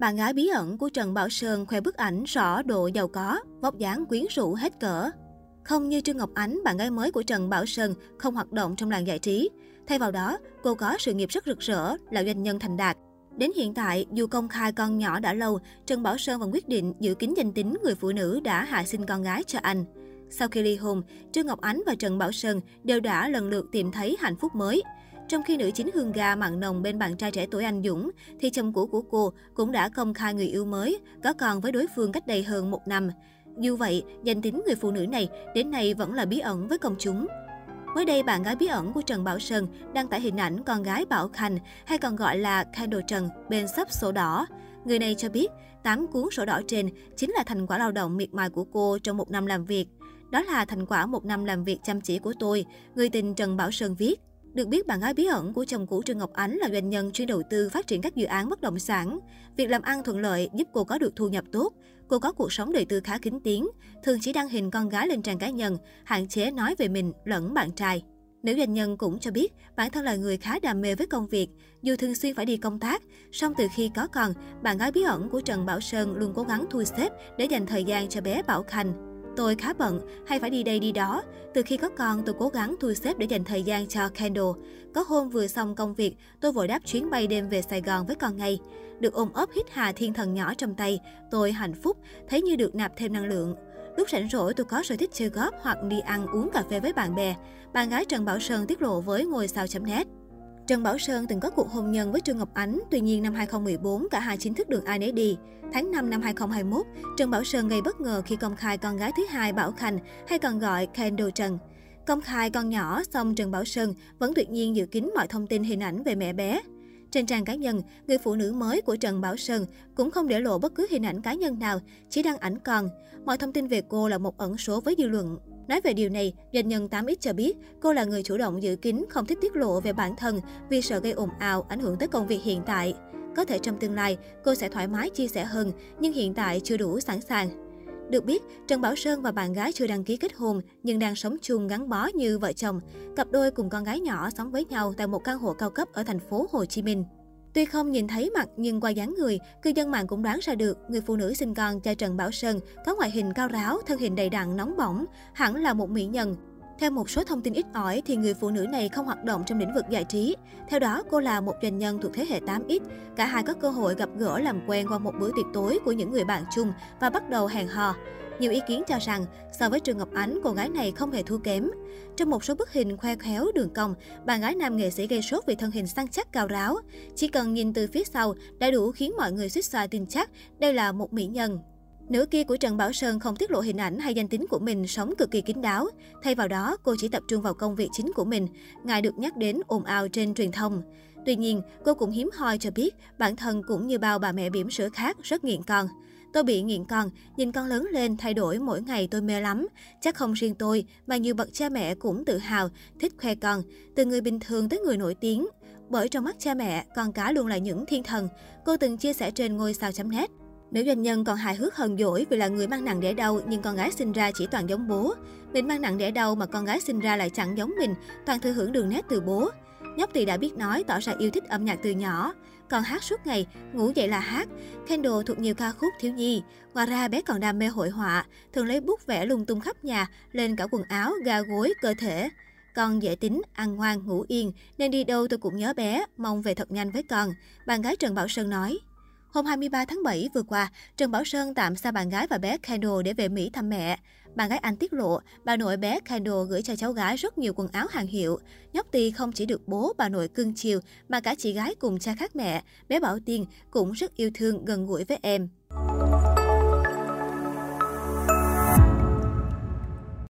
Bạn gái bí ẩn của Trần Bảo Sơn khoe bức ảnh rõ độ giàu có, vóc dáng quyến rũ hết cỡ. Không như Trương Ngọc Ánh, bạn gái mới của Trần Bảo Sơn không hoạt động trong làng giải trí. Thay vào đó, cô có sự nghiệp rất rực rỡ, là doanh nhân thành đạt. Đến hiện tại, dù công khai con nhỏ đã lâu, Trần Bảo Sơn vẫn quyết định giữ kín danh tính người phụ nữ đã hạ sinh con gái cho anh. Sau khi ly hôn, Trương Ngọc Ánh và Trần Bảo Sơn đều đã lần lượt tìm thấy hạnh phúc mới. Trong khi nữ chính Hương Ga mặn nồng bên bạn trai trẻ tuổi anh Dũng, thì chồng cũ của cô cũng đã công khai người yêu mới, có con với đối phương cách đây hơn một năm. Dù vậy, danh tính người phụ nữ này đến nay vẫn là bí ẩn với công chúng. Mới đây, bạn gái bí ẩn của Trần Bảo Sơn đăng tải hình ảnh con gái Bảo Khanh, hay còn gọi là Candle Trần, bên sắp sổ đỏ. Người này cho biết, 8 cuốn sổ đỏ trên chính là thành quả lao động miệt mài của cô trong một năm làm việc. Đó là thành quả một năm làm việc chăm chỉ của tôi, người tình Trần Bảo Sơn viết. Được biết, bạn gái bí ẩn của chồng cũ Trương Ngọc Ánh là doanh nhân chuyên đầu tư phát triển các dự án bất động sản. Việc làm ăn thuận lợi giúp cô có được thu nhập tốt. Cô có cuộc sống đời tư khá kín tiếng, thường chỉ đăng hình con gái lên trang cá nhân, hạn chế nói về mình lẫn bạn trai. Nữ doanh nhân cũng cho biết bản thân là người khá đam mê với công việc, dù thường xuyên phải đi công tác, song từ khi có con, bạn gái bí ẩn của Trần Bảo Sơn luôn cố gắng thu xếp để dành thời gian cho bé Bảo Khanh. Tôi khá bận, hay phải đi đây đi đó. Từ khi có con, tôi cố gắng thu xếp để dành thời gian cho Kendall. Có hôm vừa xong công việc, tôi vội đáp chuyến bay đêm về Sài Gòn với con ngay. Được ôm ấp hít hà thiên thần nhỏ trong tay, tôi hạnh phúc, thấy như được nạp thêm năng lượng. Lúc rảnh rỗi tôi có sở thích chơi góp hoặc đi ăn uống cà phê với bạn bè. Bạn gái Trần Bảo Sơn tiết lộ với ngôi sao.net. Trần Bảo Sơn từng có cuộc hôn nhân với Trương Ngọc Ánh, tuy nhiên năm 2014 cả hai chính thức đường ai nấy đi. Tháng 5 năm 2021, Trần Bảo Sơn gây bất ngờ khi công khai con gái thứ hai Bảo Khanh, hay còn gọi Kendall Trần. Công khai con nhỏ, xong Trần Bảo Sơn vẫn tuyệt nhiên giữ kín mọi thông tin hình ảnh về mẹ bé. Trên trang cá nhân, người phụ nữ mới của Trần Bảo Sơn cũng không để lộ bất cứ hình ảnh cá nhân nào, chỉ đăng ảnh con. Mọi thông tin về cô là một ẩn số với dư luận. Nói về điều này, doanh nhân 8X cho biết cô là người chủ động giữ kín, không thích tiết lộ về bản thân vì sợ gây ồn ào, ảnh hưởng tới công việc hiện tại. Có thể trong tương lai, cô sẽ thoải mái chia sẻ hơn, nhưng hiện tại chưa đủ sẵn sàng. Được biết, Trần Bảo Sơn và bạn gái chưa đăng ký kết hôn nhưng đang sống chung gắn bó như vợ chồng. Cặp đôi cùng con gái nhỏ sống với nhau tại một căn hộ cao cấp ở thành phố Hồ Chí Minh. Tuy không nhìn thấy mặt nhưng qua dáng người, cư dân mạng cũng đoán ra được người phụ nữ sinh con cho Trần Bảo Sơn có ngoại hình cao ráo, thân hình đầy đặn nóng bỏng, hẳn là một mỹ nhân. Theo một số thông tin ít ỏi thì người phụ nữ này không hoạt động trong lĩnh vực giải trí. Theo đó, cô là một doanh nhân thuộc thế hệ 8X. Cả hai có cơ hội gặp gỡ làm quen qua một bữa tiệc tối của những người bạn chung và bắt đầu hẹn hò. Nhiều ý kiến cho rằng, so với Trương Ngọc Ánh, cô gái này không hề thua kém. Trong một số bức hình khoe khéo đường cong, bạn gái nam nghệ sĩ gây sốt vì thân hình săn chắc cao ráo. Chỉ cần nhìn từ phía sau đã đủ khiến mọi người suýt xoa tin chắc đây là một mỹ nhân. Nữ kia của Trần Bảo Sơn không tiết lộ hình ảnh hay danh tính của mình sống cực kỳ kín đáo. Thay vào đó, cô chỉ tập trung vào công việc chính của mình, ngài được nhắc đến ồn ào trên truyền thông. Tuy nhiên, cô cũng hiếm hoi cho biết bản thân cũng như bao bà mẹ bỉm sữa khác rất nghiện con. Tôi bị nghiện con, nhìn con lớn lên thay đổi mỗi ngày tôi mê lắm. Chắc không riêng tôi, mà nhiều bậc cha mẹ cũng tự hào, thích khoe con, từ người bình thường tới người nổi tiếng. Bởi trong mắt cha mẹ, con cá luôn là những thiên thần. Cô từng chia sẻ trên ngôi sao.net. Nữ doanh nhân còn hài hước hờn dỗi vì là người mang nặng đẻ đau nhưng con gái sinh ra chỉ toàn giống bố. Mình mang nặng đẻ đau mà con gái sinh ra lại chẳng giống mình, toàn thừa hưởng đường nét từ bố. Nhóc thì đã biết nói, tỏ ra yêu thích âm nhạc từ nhỏ. Còn hát suốt ngày, ngủ dậy là hát. Kendall thuộc nhiều ca khúc thiếu nhi. Ngoài ra bé còn đam mê hội họa, thường lấy bút vẽ lung tung khắp nhà, lên cả quần áo, ga gối, cơ thể. Con dễ tính, ăn ngoan, ngủ yên, nên đi đâu tôi cũng nhớ bé, mong về thật nhanh với con. Bạn gái Trần Bảo Sơn nói. Hôm 23 tháng 7 vừa qua, Trần Bảo Sơn tạm xa bạn gái và bé Kendall để về Mỹ thăm mẹ. Bạn gái anh tiết lộ, bà nội bé Kendall gửi cho cháu gái rất nhiều quần áo hàng hiệu. Nhóc Ti không chỉ được bố bà nội cưng chiều, mà cả chị gái cùng cha khác mẹ, bé Bảo Tiên cũng rất yêu thương gần gũi với em.